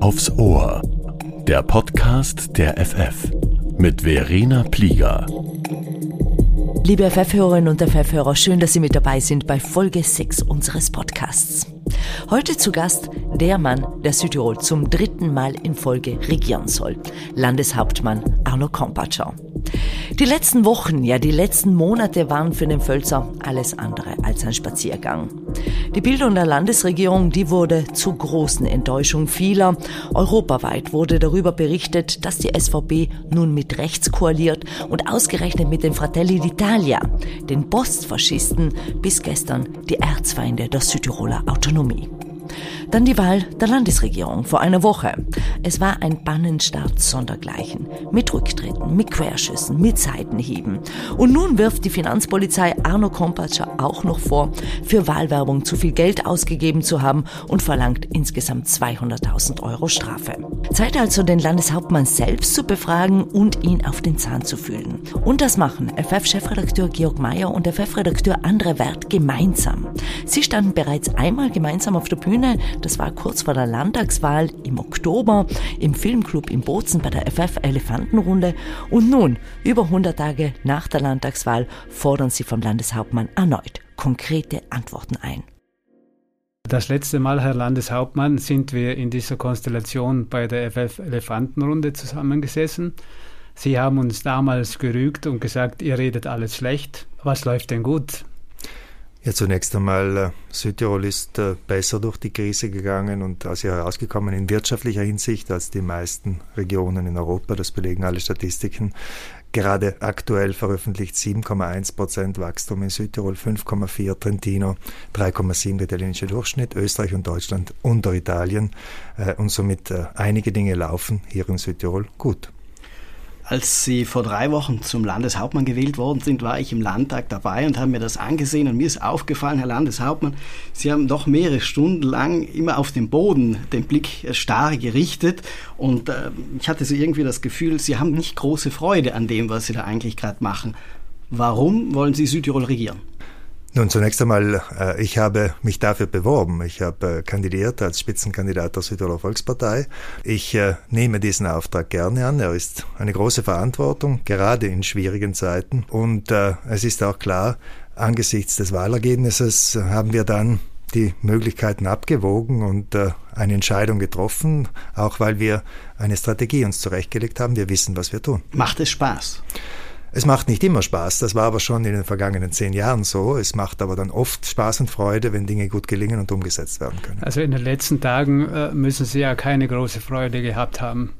Aufs Ohr. Der Podcast der FF mit Verena Plieger. Liebe FF-Hörerinnen und FF-Hörer, schön, dass Sie mit dabei sind bei Folge 6 unseres Podcasts. Heute zu Gast der Mann, der Südtirol zum dritten Mal in Folge regieren soll. Landeshauptmann Arno Kompatscher. Die letzten Wochen, ja die letzten Monate waren für den Völzer alles andere als ein Spaziergang. Die Bildung der Landesregierung, die wurde zu großen Enttäuschung vieler. Europaweit wurde darüber berichtet, dass die SVP nun mit rechts koaliert und ausgerechnet mit den Fratelli d'Italia, den Postfaschisten, bis gestern die Erzfeinde der Südtiroler Autonomie. Dann die Wahl der Landesregierung vor einer Woche. Es war ein Bannenstart sondergleichen. Mit Rücktritten, mit Querschüssen, mit Seitenhieben. Und nun wirft die Finanzpolizei Arno Kompatscher auch noch vor, für Wahlwerbung zu viel Geld ausgegeben zu haben und verlangt insgesamt 200.000 Euro Strafe. Zeit also, den Landeshauptmann selbst zu befragen und ihn auf den Zahn zu fühlen. Und das machen FF-Chefredakteur Georg Mayer und FF-Redakteur Andre Wert gemeinsam. Sie standen bereits einmal gemeinsam auf der Bühne, das war kurz vor der Landtagswahl im Oktober im Filmclub in Bozen bei der FF Elefantenrunde. Und nun, über 100 Tage nach der Landtagswahl, fordern sie vom Landeshauptmann erneut konkrete Antworten ein. Das letzte Mal, Herr Landeshauptmann, sind wir in dieser Konstellation bei der FF Elefantenrunde zusammengesessen. Sie haben uns damals gerügt und gesagt, ihr redet alles schlecht. Was läuft denn gut? Ja, zunächst einmal, äh, Südtirol ist äh, besser durch die Krise gegangen und also herausgekommen in wirtschaftlicher Hinsicht als die meisten Regionen in Europa. Das belegen alle Statistiken. Gerade aktuell veröffentlicht 7,1 Prozent Wachstum in Südtirol, 5,4 Trentino, 3,7 der italienische Durchschnitt, Österreich und Deutschland unter Italien. Äh, und somit einige Dinge laufen hier in Südtirol gut. Als Sie vor drei Wochen zum Landeshauptmann gewählt worden sind, war ich im Landtag dabei und habe mir das angesehen und mir ist aufgefallen, Herr Landeshauptmann, Sie haben doch mehrere Stunden lang immer auf den Boden den Blick starr gerichtet und äh, ich hatte so irgendwie das Gefühl, Sie haben nicht große Freude an dem, was Sie da eigentlich gerade machen. Warum wollen Sie Südtirol regieren? Nun, zunächst einmal, äh, ich habe mich dafür beworben. Ich habe äh, kandidiert als Spitzenkandidat der Südtiroler Volkspartei. Ich äh, nehme diesen Auftrag gerne an. Er ist eine große Verantwortung, gerade in schwierigen Zeiten. Und es ist auch klar, angesichts des Wahlergebnisses haben wir dann die Möglichkeiten abgewogen und eine Entscheidung getroffen, auch weil wir eine Strategie uns zurechtgelegt haben. Wir wissen, was wir tun. Macht es Spaß? Es macht nicht immer Spaß, das war aber schon in den vergangenen zehn Jahren so. Es macht aber dann oft Spaß und Freude, wenn Dinge gut gelingen und umgesetzt werden können. Also in den letzten Tagen äh, müssen Sie ja keine große Freude gehabt haben.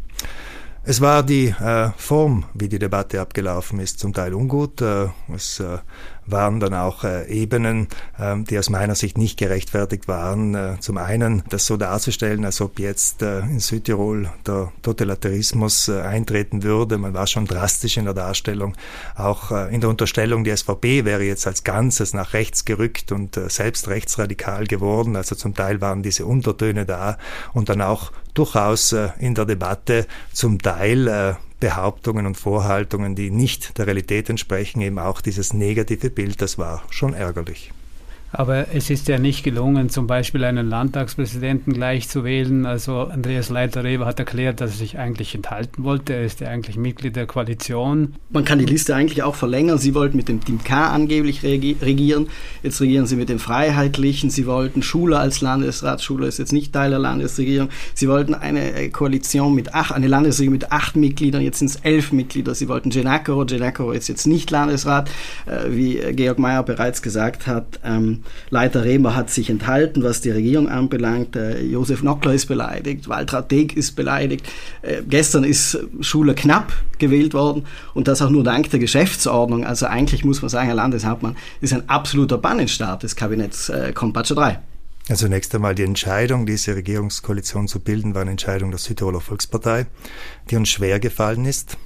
Es war die äh, Form, wie die Debatte abgelaufen ist, zum Teil ungut. Äh, es äh, waren dann auch äh, Ebenen, äh, die aus meiner Sicht nicht gerechtfertigt waren. Äh, zum einen das so darzustellen, als ob jetzt äh, in Südtirol der Totalitarismus äh, eintreten würde. Man war schon drastisch in der Darstellung. Auch äh, in der Unterstellung, die SVP wäre jetzt als Ganzes nach rechts gerückt und äh, selbst rechtsradikal geworden. Also zum Teil waren diese Untertöne da und dann auch durchaus äh, in der Debatte zum Teil äh, Behauptungen und Vorhaltungen, die nicht der Realität entsprechen, eben auch dieses negative Bild, das war schon ärgerlich. Aber es ist ja nicht gelungen, zum Beispiel einen Landtagspräsidenten gleich zu wählen. Also Andreas Leiter-Reber hat erklärt, dass er sich eigentlich enthalten wollte. Er ist ja eigentlich Mitglied der Koalition. Man kann die Liste eigentlich auch verlängern. Sie wollten mit dem Team K angeblich regieren. Jetzt regieren Sie mit den Freiheitlichen. Sie wollten Schuler als Landesrat. Schuler ist jetzt nicht Teil der Landesregierung. Sie wollten eine äh, Koalition mit acht, eine Landesregierung mit acht Mitgliedern. Jetzt sind es elf Mitglieder. Sie wollten Genakoro. Genakoro ist jetzt nicht Landesrat, äh, wie Georg Mayer bereits gesagt hat. Leiter Rehmer hat sich enthalten, was die Regierung anbelangt. Äh, Josef Nockler ist beleidigt, Waltraud Deeg ist beleidigt. Äh, gestern ist Schuler knapp gewählt worden und das auch nur dank der Geschäftsordnung. Also eigentlich muss man sagen, Herr Landeshauptmann, ist ein absoluter Bannenstart des Kabinetts äh, Kompatscher 3. Also zunächst einmal die Entscheidung, diese Regierungskoalition zu bilden, war eine Entscheidung der Südtiroler Volkspartei, die uns schwer gefallen ist.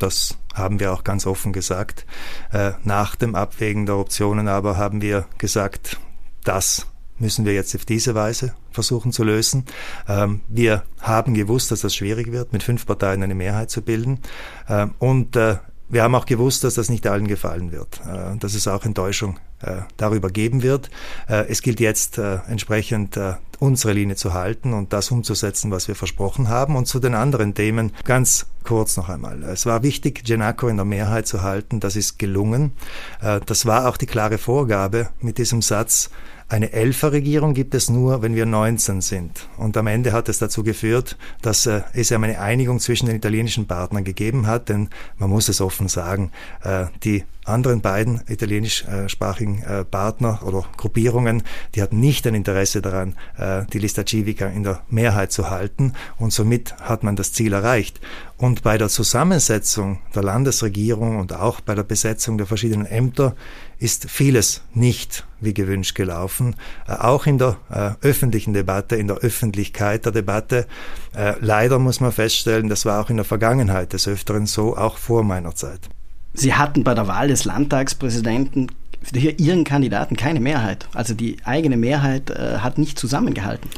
Das haben wir auch ganz offen gesagt. Äh, nach dem Abwägen der Optionen aber haben wir gesagt, das müssen wir jetzt auf diese Weise versuchen zu lösen. Ähm, wir haben gewusst, dass das schwierig wird, mit fünf Parteien eine Mehrheit zu bilden. Ähm, und äh, wir haben auch gewusst, dass das nicht allen gefallen wird, äh, dass es auch Enttäuschung äh, darüber geben wird. Äh, es gilt jetzt entsprechend unsere Linie zu halten und das umzusetzen, was wir versprochen haben. Und zu den anderen Themen ganz kurz noch einmal. Es war wichtig, Genako in der Mehrheit zu halten. Das ist gelungen. Das war auch die klare Vorgabe mit diesem Satz, eine Elferregierung gibt es nur, wenn wir 19 sind. Und am Ende hat es dazu geführt, dass äh, es eine Einigung zwischen den italienischen Partnern gegeben hat, denn man muss es offen sagen, äh, die anderen beiden italienischsprachigen äh, Partner oder Gruppierungen, die hatten nicht ein Interesse daran, die Lista Civica in der Mehrheit zu halten und somit hat man das Ziel erreicht. Und bei der Zusammensetzung der Landesregierung und auch bei der Besetzung der verschiedenen Ämter ist vieles nicht wie gewünscht gelaufen, äh, auch in der äh, öffentlichen Debatte, in der Öffentlichkeit der Debatte. Äh, leider muss man feststellen, das war auch in der Vergangenheit des Öfteren so, auch vor meiner Zeit. Sie hatten bei der Wahl des Landtagspräsidenten für Ihren Kandidaten keine Mehrheit. Also die eigene Mehrheit äh, hat nicht zusammengehalten.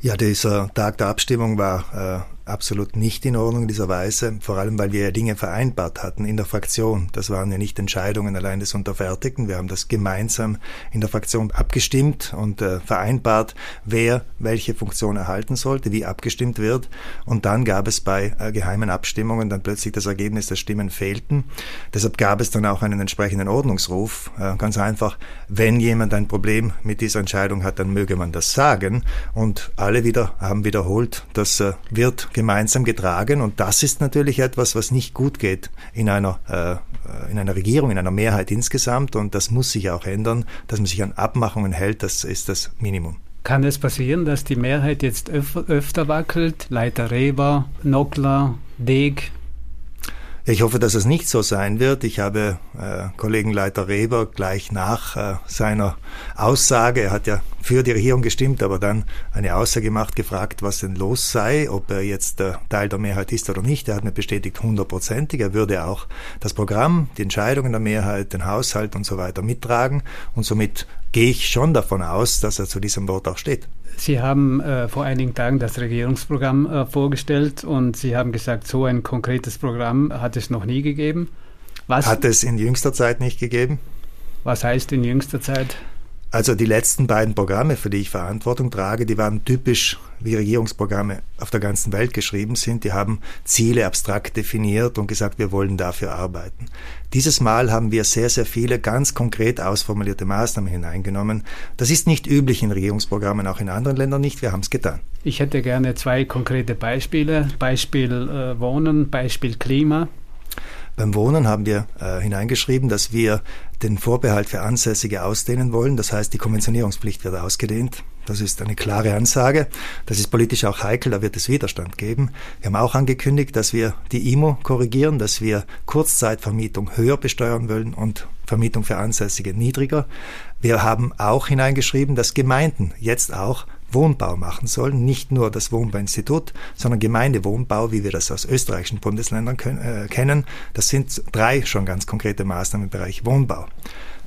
Ja, dieser Tag der Abstimmung war äh, absolut nicht in Ordnung in dieser Weise, vor allem weil wir ja Dinge vereinbart hatten in der Fraktion. Das waren ja nicht Entscheidungen allein des Unterfertigten. Wir haben das gemeinsam in der Fraktion abgestimmt und äh, vereinbart, wer welche Funktion erhalten sollte, wie abgestimmt wird. Und dann gab es bei äh, geheimen Abstimmungen dann plötzlich das Ergebnis, dass Stimmen fehlten. Deshalb gab es dann auch einen entsprechenden Ordnungsruf. Äh, ganz einfach, wenn jemand ein Problem mit dieser Entscheidung hat, dann möge man das sagen. Und alle wieder haben wiederholt, das äh, wird gemeinsam getragen. Und das ist natürlich etwas, was nicht gut geht in einer, äh, in einer Regierung, in einer Mehrheit insgesamt. Und das muss sich auch ändern, dass man sich an Abmachungen hält. Das ist das Minimum. Kann es passieren, dass die Mehrheit jetzt öf öfter wackelt? Leiter Reber, Nockler, Deg, ich hoffe, dass es nicht so sein wird. Ich habe äh, Kollegen Leiter Reber gleich nach äh, seiner Aussage, er hat ja für die Regierung gestimmt, aber dann eine Aussage gemacht, gefragt, was denn los sei, ob er jetzt äh, Teil der Mehrheit ist oder nicht. Er hat mir bestätigt, hundertprozentig. Er würde auch das Programm, die Entscheidungen der Mehrheit, den Haushalt und so weiter mittragen. Und somit gehe ich schon davon aus, dass er zu diesem Wort auch steht. Sie haben äh, vor einigen Tagen das Regierungsprogramm äh, vorgestellt und Sie haben gesagt, so ein konkretes Programm hat es noch nie gegeben. Was, hat es in jüngster Zeit nicht gegeben? Was heißt in jüngster Zeit? Also die letzten beiden Programme, für die ich Verantwortung trage, die waren typisch, wie Regierungsprogramme auf der ganzen Welt geschrieben sind. Die haben Ziele abstrakt definiert und gesagt, wir wollen dafür arbeiten. Dieses Mal haben wir sehr, sehr viele ganz konkret ausformulierte Maßnahmen hineingenommen. Das ist nicht üblich in Regierungsprogrammen, auch in anderen Ländern nicht. Wir haben es getan. Ich hätte gerne zwei konkrete Beispiele. Beispiel äh, Wohnen, Beispiel Klima. Beim Wohnen haben wir äh, hineingeschrieben, dass wir den Vorbehalt für Ansässige ausdehnen wollen. Das heißt, die Konventionierungspflicht wird ausgedehnt. Das ist eine klare Ansage. Das ist politisch auch heikel, da wird es Widerstand geben. Wir haben auch angekündigt, dass wir die IMO korrigieren, dass wir Kurzzeitvermietung höher besteuern wollen und Vermietung für Ansässige niedriger. Wir haben auch hineingeschrieben, dass Gemeinden jetzt auch Wohnbau machen sollen, nicht nur das Wohnbauinstitut, sondern Gemeindewohnbau, wie wir das aus österreichischen Bundesländern können, äh, kennen. Das sind drei schon ganz konkrete Maßnahmen im Bereich Wohnbau.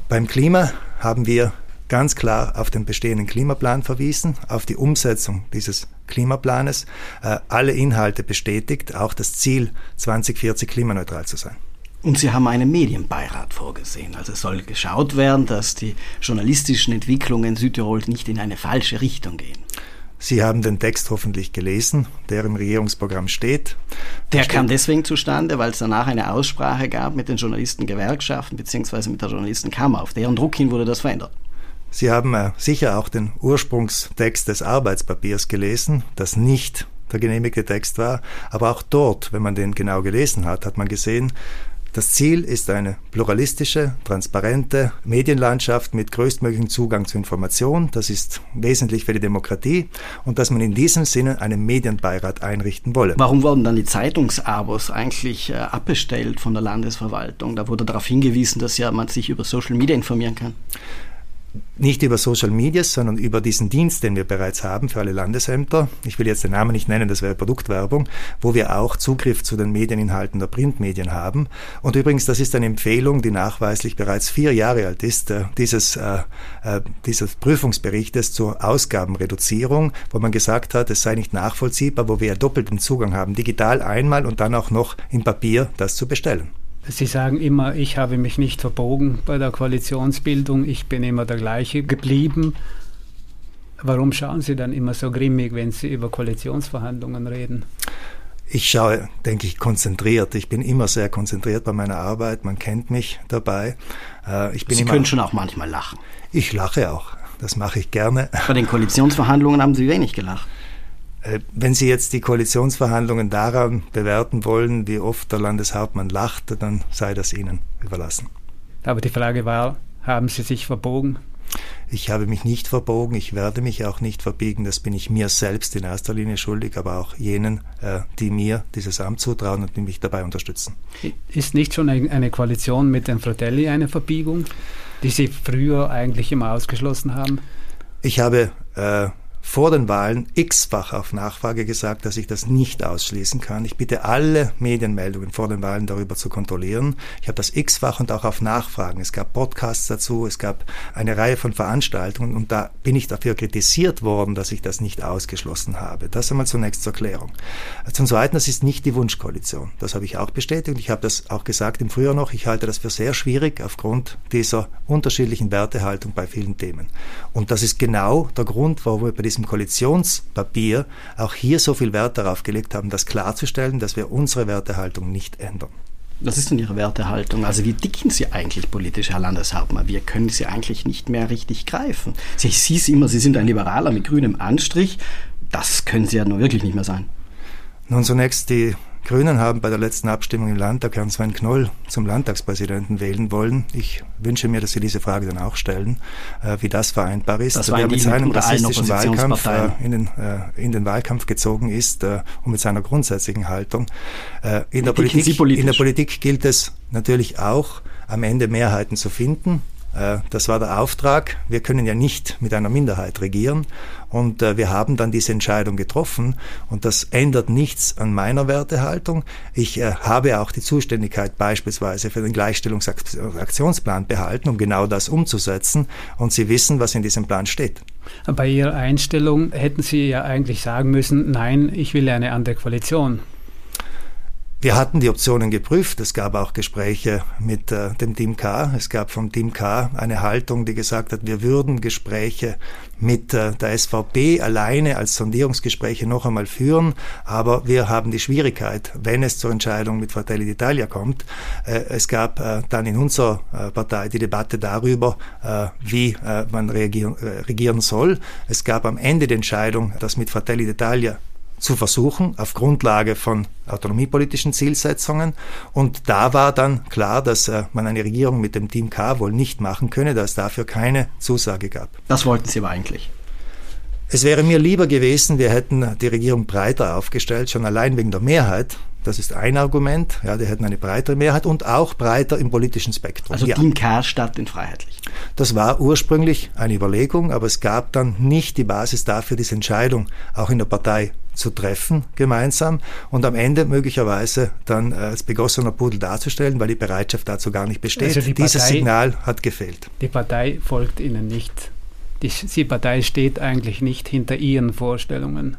Beim Klima haben wir ganz klar auf den bestehenden Klimaplan verwiesen, auf die Umsetzung dieses Klimaplanes, äh, alle Inhalte bestätigt, auch das Ziel 2040 klimaneutral zu sein. Und Sie haben einen Medienbeirat vorgesehen. Also es soll geschaut werden, dass die journalistischen Entwicklungen Südtirol nicht in eine falsche Richtung gehen. Sie haben den Text hoffentlich gelesen, der im Regierungsprogramm steht. Der kam deswegen zustande, weil es danach eine Aussprache gab mit den Journalistengewerkschaften bzw. mit der Journalistenkammer. Auf deren Druck hin wurde das verändert. Sie haben äh, sicher auch den Ursprungstext des Arbeitspapiers gelesen, das nicht der genehmigte Text war. Aber auch dort, wenn man den genau gelesen hat, hat man gesehen, das Ziel ist eine pluralistische, transparente Medienlandschaft mit größtmöglichen Zugang zu Information. Das ist wesentlich für die Demokratie und dass man in diesem Sinne einen Medienbeirat einrichten wolle. Warum wurden dann die Zeitungsabos eigentlich äh, abbestellt von der Landesverwaltung? Da wurde darauf hingewiesen, dass ja man sich über Social Media informieren kann nicht über Social Media, sondern über diesen Dienst, den wir bereits haben für alle Landesämter. Ich will jetzt den Namen nicht nennen, das wäre Produktwerbung, wo wir auch Zugriff zu den Medieninhalten der Printmedien haben. Und übrigens, das ist eine Empfehlung, die nachweislich bereits vier Jahre alt ist, äh, dieses, äh, äh, dieses Prüfungsberichtes zur Ausgabenreduzierung, wo man gesagt hat, es sei nicht nachvollziehbar, wo wir doppelten Zugang haben, digital einmal und dann auch noch in Papier das zu bestellen. Sie sagen immer, ich habe mich nicht verbogen bei der Koalitionsbildung, ich bin immer der gleiche geblieben. Warum schauen Sie dann immer so grimmig, wenn Sie über Koalitionsverhandlungen reden? Ich schaue, denke ich, konzentriert. Ich bin immer sehr konzentriert bei meiner Arbeit. Man kennt mich dabei. Äh, ich bin Sie immer, können schon auch manchmal lachen. Ich lache auch. Das mache ich gerne. Bei den Koalitionsverhandlungen haben Sie wenig gelacht. Äh, wenn Sie jetzt die Koalitionsverhandlungen daran bewerten wollen, wie oft der Landeshauptmann lachte, dann sei das Ihnen überlassen. Aber die Frage war, haben Sie sich verbogen? Ich habe mich nicht verbogen, ich werde mich auch nicht verbiegen, das bin ich mir selbst in erster Linie schuldig, aber auch jenen, äh, die mir dieses Amt zutrauen und die mich dabei unterstützen. Ist nicht schon eine Koalition mit den Fratelli eine Verbiegung, die Sie früher eigentlich immer ausgeschlossen haben? Ich habe äh, vor den Wahlen x-fach auf Nachfrage gesagt, dass ich das nicht ausschließen kann. Ich bitte alle Medienmeldungen vor den Wahlen darüber zu kontrollieren. Ich habe das x-fach und auch auf Nachfragen. Es gab Podcasts dazu, es gab eine Reihe von Veranstaltungen und da bin ich dafür kritisiert worden, dass ich das nicht ausgeschlossen habe. Das einmal zunächst zur Klärung. Zum Zweiten, das ist nicht die Wunschkoalition. Das habe ich auch bestätigt. Ich habe das auch gesagt im Frühjahr noch. Ich halte das für sehr schwierig aufgrund dieser unterschiedlichen Wertehaltung bei vielen Themen. Und das ist genau der Grund, warum wir bei diesem Koalitionspapier auch hier so viel Wert darauf gelegt haben, das klarzustellen, dass wir unsere Wertehaltung nicht ändern. Was ist denn Ihre Wertehaltung? Also wie dicken Sie eigentlich politisch, Herr Landeshauptmann? Wir können Sie eigentlich nicht mehr richtig greifen. Sie hieß immer, Sie sind ein Liberaler mit grünem Anstrich. Das können Sie ja nur wirklich nicht mehr sein. Nun zunächst die Grünen haben bei der letzten Abstimmung im Landtag Herrn Sven Knoll zum Landtagspräsidenten wählen wollen. Ich wünsche mir, dass Sie diese Frage dann auch stellen, äh, wie das vereinbar ist. Das war mit seinem rassistischen Wahlkampf äh, in, den, äh, in den Wahlkampf gezogen ist äh, und mit seiner grundsätzlichen Haltung. Äh, in, der Politik, in der Politik gilt es natürlich auch, am Ende Mehrheiten zu finden. Äh, das war der Auftrag. Wir können ja nicht mit einer Minderheit regieren. Und äh, wir haben dann diese Entscheidung getroffen. Und das ändert nichts an meiner Wertehaltung. Ich äh, habe auch die Zuständigkeit beispielsweise für den Gleichstellungsaktionsplan behalten, um genau das umzusetzen. Und Sie wissen, was in diesem Plan steht. Bei Ihrer Einstellung hätten Sie ja eigentlich sagen müssen, nein, ich will eine andere Koalition. Wir hatten die Optionen geprüft. Es gab auch Gespräche mit äh, dem Team K. Es gab vom Team K eine Haltung, die gesagt hat, wir würden Gespräche mit äh, der SVP alleine als Sondierungsgespräche noch einmal führen. Aber wir haben die Schwierigkeit, wenn es zur Entscheidung mit Fratelli d'Italia kommt. Äh, es gab äh, dann in unserer äh, Partei die Debatte darüber, äh, wie man reagieren, regieren soll. Es gab am Ende die Entscheidung, dass mit Fratelli d'Italia zu versuchen, auf Grundlage von autonomiepolitischen Zielsetzungen. Und da war dann klar, dass äh, man eine Regierung mit dem Team K wohl nicht machen könne, da es dafür keine Zusage gab. Das wollten Sie aber eigentlich. Es wäre mir lieber gewesen, wir hätten die Regierung breiter aufgestellt, schon allein wegen der Mehrheit. Das ist ein Argument. Ja, die hätten eine breitere Mehrheit und auch breiter im politischen Spektrum. Also ja. Team K statt den Freiheitlichen. Das war ursprünglich eine Überlegung, aber es gab dann nicht die Basis dafür, diese Entscheidung auch in der Partei zu treffen gemeinsam und am Ende möglicherweise dann äh, als begossener Pudel darzustellen, weil die Bereitschaft dazu gar nicht besteht. Also die Dieses Partei, Signal hat gefehlt. Die Partei folgt Ihnen nicht. Die, die Partei steht eigentlich nicht hinter Ihren Vorstellungen.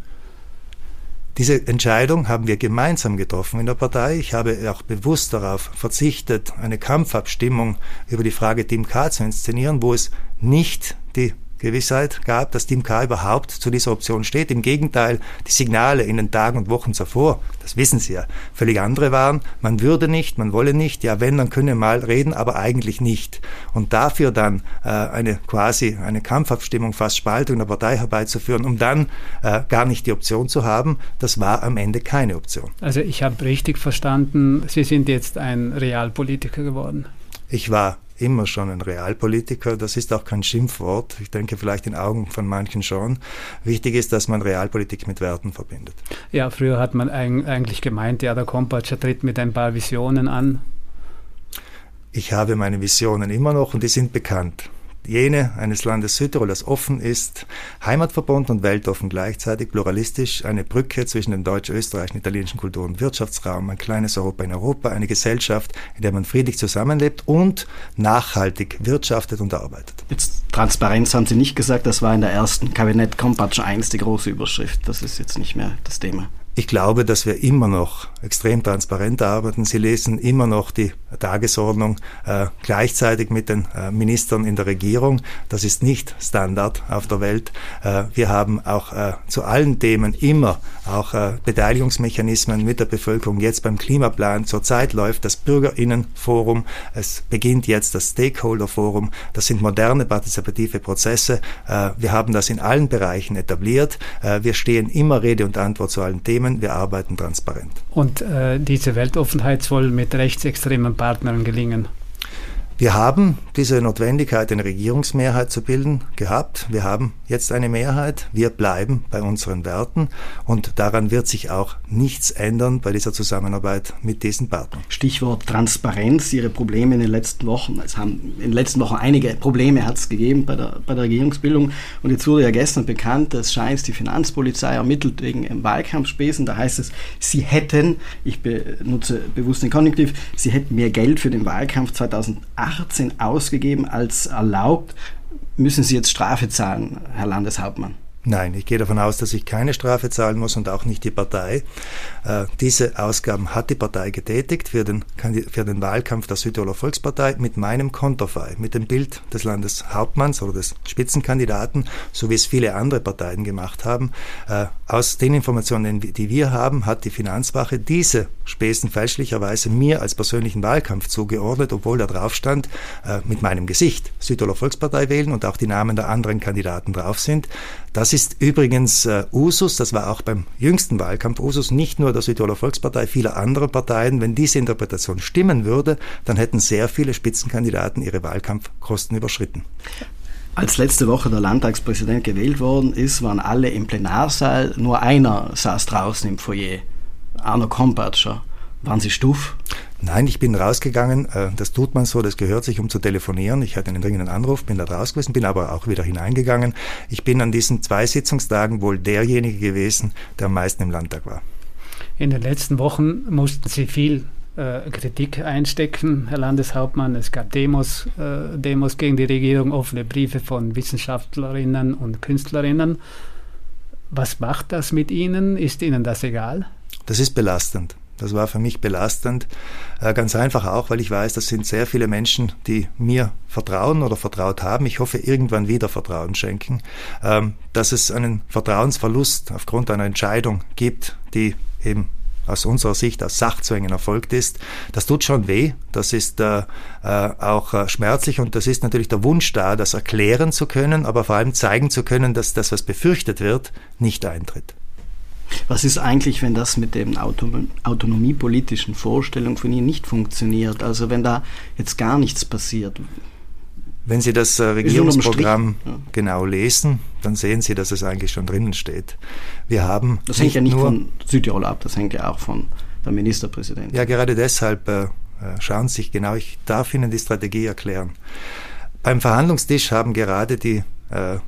Diese Entscheidung haben wir gemeinsam getroffen in der Partei. Ich habe auch bewusst darauf verzichtet, eine Kampfabstimmung über die Frage Team K zu inszenieren, wo es nicht die Gewissheit gab, dass Team K überhaupt zu dieser Option steht. Im Gegenteil, die Signale in den Tagen und Wochen zuvor, das wissen Sie ja, völlig andere waren. Man würde nicht, man wolle nicht, ja wenn, dann könne mal reden, aber eigentlich nicht. Und dafür dann äh, eine quasi eine Kampfabstimmung, fast Spaltung der Partei herbeizuführen, um dann äh, gar nicht die Option zu haben, das war am Ende keine Option. Also ich habe richtig verstanden, Sie sind jetzt ein Realpolitiker geworden. Ich war immer schon ein Realpolitiker. Das ist auch kein Schimpfwort. Ich denke vielleicht in Augen von manchen schon. Wichtig ist, dass man Realpolitik mit Werten verbindet. Ja, früher hat man eigentlich gemeint, ja, der Kompatscher tritt mit ein paar Visionen an. Ich habe meine Visionen immer noch und die sind bekannt jene eines Landes Südtirol, das offen ist, heimatverbunden und weltoffen gleichzeitig, pluralistisch, eine Brücke zwischen dem deutsch-österreichischen, italienischen Kultur- und Wirtschaftsraum, ein kleines Europa in Europa, eine Gesellschaft, in der man friedlich zusammenlebt und nachhaltig wirtschaftet und arbeitet. Jetzt Transparenz haben Sie nicht gesagt, das war in der ersten Kabinett Kompatsch 1 die große Überschrift. Das ist jetzt nicht mehr das Thema. Ich glaube, dass wir immer noch extrem transparent arbeiten. Sie lesen immer noch die Tagesordnung äh, gleichzeitig mit den äh, Ministern in der Regierung. Das ist nicht Standard auf der Welt. Äh, wir haben auch äh, zu allen Themen immer auch äh, Beteiligungsmechanismen mit der Bevölkerung. Jetzt beim Klimaplan zurzeit läuft das Bürgerinnenforum. Es beginnt jetzt das Stakeholderforum. Das sind moderne partizipative Prozesse. Äh, wir haben das in allen Bereichen etabliert. wir stehen immer Rede und Antwort zu allen Themen. Themen, wir arbeiten transparent. Und äh, diese Weltoffenheit soll mit rechtsextremen Partnern gelingen. Wir haben diese Notwendigkeit, eine Regierungsmehrheit zu bilden, gehabt. Wir haben jetzt eine Mehrheit. Wir bleiben bei unseren Werten und daran wird sich auch nichts ändern bei dieser Zusammenarbeit mit diesen Partnern. Stichwort Transparenz, Ihre Probleme in den letzten Wochen. Es haben in den letzten Wochen einige Probleme hat es gegeben bei der, bei der Regierungsbildung und jetzt wurde ja gestern bekannt, dass Scheins die Finanzpolizei ermittelt wegen Wahlkampfspesen. Da heißt es, sie hätten, ich benutze bewusst den Konjunktiv, sie hätten mehr Geld für den Wahlkampf 2008 18 ausgegeben als erlaubt. Müssen Sie jetzt Strafe zahlen, Herr Landeshauptmann? Nein, ich gehe davon aus, dass ich keine Strafe zahlen muss und auch nicht die Partei. Äh, diese Ausgaben hat die Partei getätigt für den, für den Wahlkampf der Südtiroler Volkspartei mit meinem Konterfei, mit dem Bild des Landeshauptmanns oder des Spitzenkandidaten, so wie es viele andere Parteien gemacht haben. Äh, aus den Informationen, die wir haben, hat die Finanzwache diese Spesen fälschlicherweise mir als persönlichen Wahlkampf zugeordnet, obwohl da drauf stand, äh, mit meinem Gesicht Südtiroler Volkspartei wählen und auch die Namen der anderen Kandidaten drauf sind. Das ist übrigens äh, Usus, das war auch beim jüngsten Wahlkampf Usus, nicht nur der Südtiroler Volkspartei, vieler anderer Parteien. Wenn diese Interpretation stimmen würde, dann hätten sehr viele Spitzenkandidaten ihre Wahlkampfkosten überschritten. Als letzte Woche der Landtagspräsident gewählt worden ist, waren alle im Plenarsaal, nur einer saß draußen im Foyer. Arno Kompatscher. Waren Sie stuff? Nein, ich bin rausgegangen. Äh, das tut man so, das gehört sich, um zu telefonieren. Ich hatte einen dringenden Anruf, bin da raus gewesen, bin aber auch wieder hineingegangen. Ich bin an diesen zwei Sitzungstagen wohl derjenige gewesen, der am meisten im Landtag war. In den letzten Wochen mussten Sie viel äh, Kritik einstecken, Herr Landeshauptmann. Es gab Demos, äh, Demos gegen die Regierung, offene Briefe von Wissenschaftlerinnen und Künstlerinnen. Was macht das mit Ihnen? Ist Ihnen das egal? Das ist belastend. Das war für mich belastend. Äh, ganz einfach auch, weil ich weiß, das sind sehr viele Menschen, die mir vertrauen oder vertraut haben. Ich hoffe, irgendwann wieder Vertrauen schenken. Ähm, dass es einen Vertrauensverlust aufgrund einer Entscheidung gibt, die eben aus unserer Sicht aus Sachzwängen erfolgt ist, das tut schon weh, das ist äh, äh, auch äh, schmerzlich und das ist natürlich der Wunsch da, das erklären zu können, aber vor allem zeigen zu können, dass das, was befürchtet wird, nicht eintritt. Was ist eigentlich, wenn das mit den autonomiepolitischen Vorstellungen von Ihnen nicht funktioniert? Also wenn da jetzt gar nichts passiert? Wenn Sie das äh, Regierungsprogramm genau lesen, dann sehen Sie, dass es eigentlich schon drinnen steht. Wir haben das hängt ja nicht von Südtirol ab, das hängt ja auch von der Ministerpräsidentin. Ja, gerade deshalb äh, äh, schauen Sie sich genau, ich darf Ihnen die Strategie erklären. Beim Verhandlungstisch haben gerade die äh,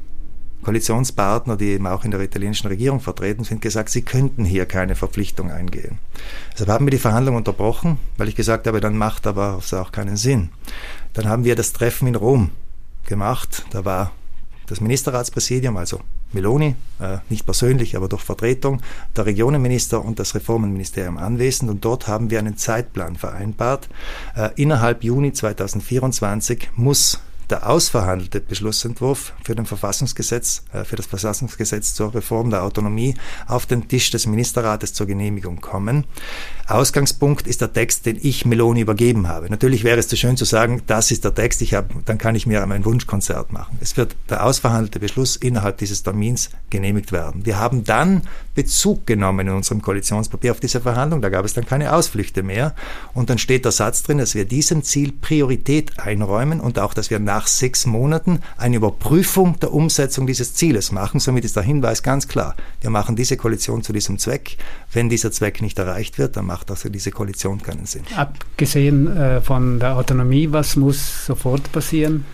Koalitionspartner, die eben auch in der italienischen Regierung vertreten sind, gesagt, sie könnten hier keine Verpflichtung eingehen. Deshalb haben wir die Verhandlungen unterbrochen, weil ich gesagt habe, dann macht aber auch keinen Sinn. Dann haben wir das Treffen in Rom gemacht. Da war das Ministerratspräsidium, also Meloni, äh, nicht persönlich, aber durch Vertretung, der Regionenminister und das Reformenministerium anwesend. Und dort haben wir einen Zeitplan vereinbart. Äh, innerhalb Juni 2024 muss der ausverhandelte Beschlussentwurf für, den Verfassungsgesetz, äh, für das Verfassungsgesetz zur Reform der Autonomie auf den Tisch des Ministerrates zur Genehmigung kommen. Ausgangspunkt ist der Text, den ich Meloni übergeben habe. Natürlich wäre es zu schön zu sagen, das ist der Text, ich hab, dann kann ich mir mein Wunschkonzert machen. Es wird der ausverhandelte Beschluss innerhalb dieses Termins genehmigt werden. Wir haben dann Bezug genommen in unserem Koalitionspapier auf diese Verhandlung. Da gab es dann keine Ausflüchte mehr. Und dann steht der Satz drin, dass wir diesem Ziel Priorität einräumen und auch, dass wir nach sechs Monaten eine Überprüfung der Umsetzung dieses Zieles machen. Somit ist der Hinweis ganz klar. Wir machen diese Koalition zu diesem Zweck. Wenn dieser Zweck nicht erreicht wird, dann macht also diese Koalition keinen Sinn. Abgesehen äh, von der Autonomie, was muss sofort passieren?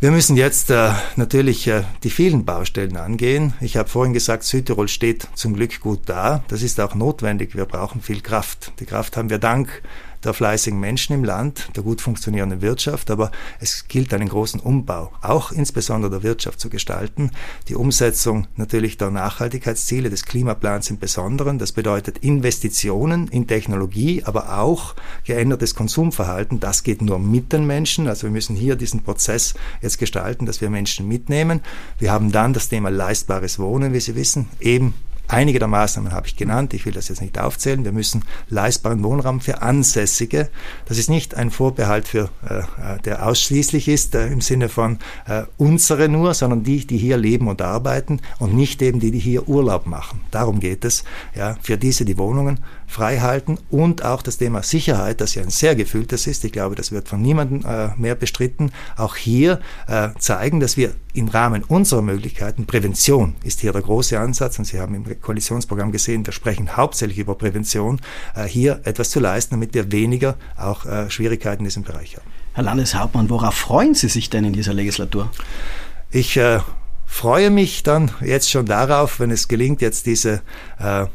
Wir müssen jetzt äh, natürlich äh, die vielen Baustellen angehen. Ich habe vorhin gesagt, Südtirol steht zum Glück gut da. Das ist auch notwendig. Wir brauchen viel Kraft. Die Kraft haben wir dank der fleißigen Menschen im Land, der gut funktionierenden Wirtschaft, aber es gilt einen großen Umbau, auch insbesondere der Wirtschaft zu gestalten. Die Umsetzung natürlich der Nachhaltigkeitsziele des Klimaplans im Besonderen. Das bedeutet Investitionen in Technologie, aber auch geändertes Konsumverhalten. Das geht nur mit den Menschen. Also wir müssen hier diesen Prozess jetzt gestalten, dass wir Menschen mitnehmen. Wir haben dann das Thema leistbares Wohnen, wie Sie wissen, eben Einige der Maßnahmen habe ich genannt, ich will das jetzt nicht aufzählen. Wir müssen leistbaren Wohnraum für Ansässige. Das ist nicht ein Vorbehalt für, äh, äh, der ausschließlich ist äh, im Sinne von äh, unsere nur, sondern die, die hier leben und arbeiten und nicht eben die, die hier Urlaub machen. Darum geht es. Ja, für diese die Wohnungen frei halten und auch das Thema Sicherheit, das ja ein sehr gefühltes ist. Ich glaube, das wird von niemandem äh, mehr bestritten. Auch hier äh, zeigen, dass wir im Rahmen unserer Möglichkeiten, Prävention ist hier der große Ansatz und Sie haben im Koalitionsprogramm gesehen, wir sprechen hauptsächlich über Prävention, äh, hier etwas zu leisten, damit wir weniger auch äh, Schwierigkeiten in diesem Bereich haben. Herr Landeshauptmann, worauf freuen Sie sich denn in dieser Legislatur? Ich äh, freue mich dann jetzt schon darauf, wenn es gelingt, jetzt diese äh,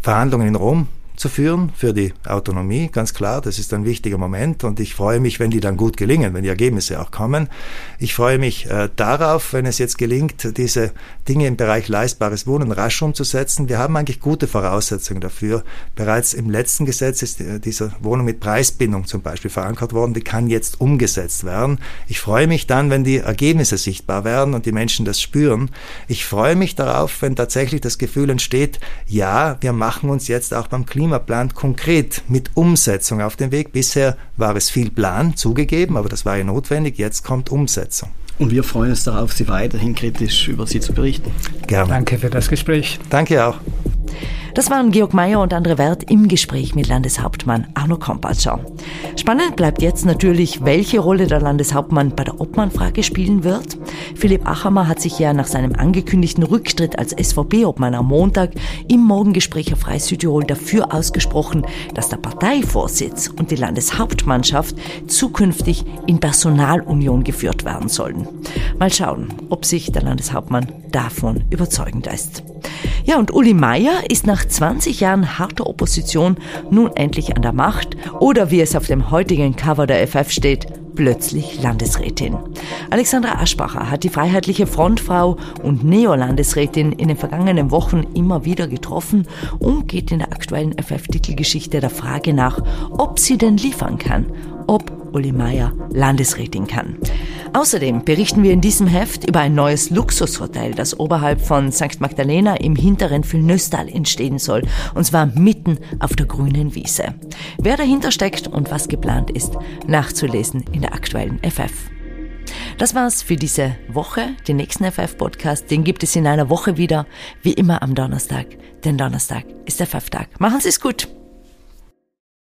Verhandlungen in Rom zu führen für die Autonomie, ganz klar, das ist ein wichtiger Moment und ich freue mich, wenn die dann gut gelingen, wenn die Ergebnisse auch kommen. Ich freue mich äh, darauf, wenn es jetzt gelingt, diese Dinge im Bereich leistbares Wohnen rasch umzusetzen. Wir haben eigentlich gute Voraussetzungen dafür. Bereits im letzten Gesetz ist äh, diese Wohnung mit Preisbindung zum Beispiel verankert worden, die kann jetzt umgesetzt werden. Ich freue mich dann, wenn die Ergebnisse sichtbar werden und die Menschen das spüren. Ich freue mich darauf, wenn tatsächlich das Gefühl entsteht, ja, wir machen uns jetzt auch beim Klima Klimaplan konkret mit Umsetzung auf den Weg. Bisher war es viel Plan zugegeben, aber das war ja notwendig. Jetzt kommt Umsetzung. Und wir freuen uns darauf, Sie weiterhin kritisch über Sie zu berichten. Gerne. Danke für das Gespräch. Danke auch. Das waren Georg Mayer und Andre Wert im Gespräch mit Landeshauptmann Arno Kompatscher. Spannend bleibt jetzt natürlich, welche Rolle der Landeshauptmann bei der Obmannfrage spielen wird. Philipp Achammer hat sich ja nach seinem angekündigten Rücktritt als SVP-Obmann am Montag im Morgengespräch auf Frei Südtirol dafür ausgesprochen, dass der Parteivorsitz und die Landeshauptmannschaft zukünftig in Personalunion geführt werden sollen. Mal schauen, ob sich der Landeshauptmann davon überzeugend ist. Ja, und Uli Meier ist nach 20 Jahren harter Opposition nun endlich an der Macht oder wie es auf dem heutigen Cover der FF steht, plötzlich Landesrätin. Alexandra Aschbacher hat die freiheitliche Frontfrau und Neolandesrätin in den vergangenen Wochen immer wieder getroffen und geht in der aktuellen FF-Titelgeschichte der Frage nach, ob sie denn liefern kann, ob Uli Meier Landesrätin kann. Außerdem berichten wir in diesem Heft über ein neues Luxushotel, das oberhalb von St. Magdalena im hinteren Füllnöstal entstehen soll, und zwar mitten auf der grünen Wiese. Wer dahinter steckt und was geplant ist, nachzulesen in der aktuellen FF. Das war's für diese Woche. Den nächsten FF-Podcast, den gibt es in einer Woche wieder, wie immer am Donnerstag. Denn Donnerstag ist der FF-Tag. Machen Sie es gut.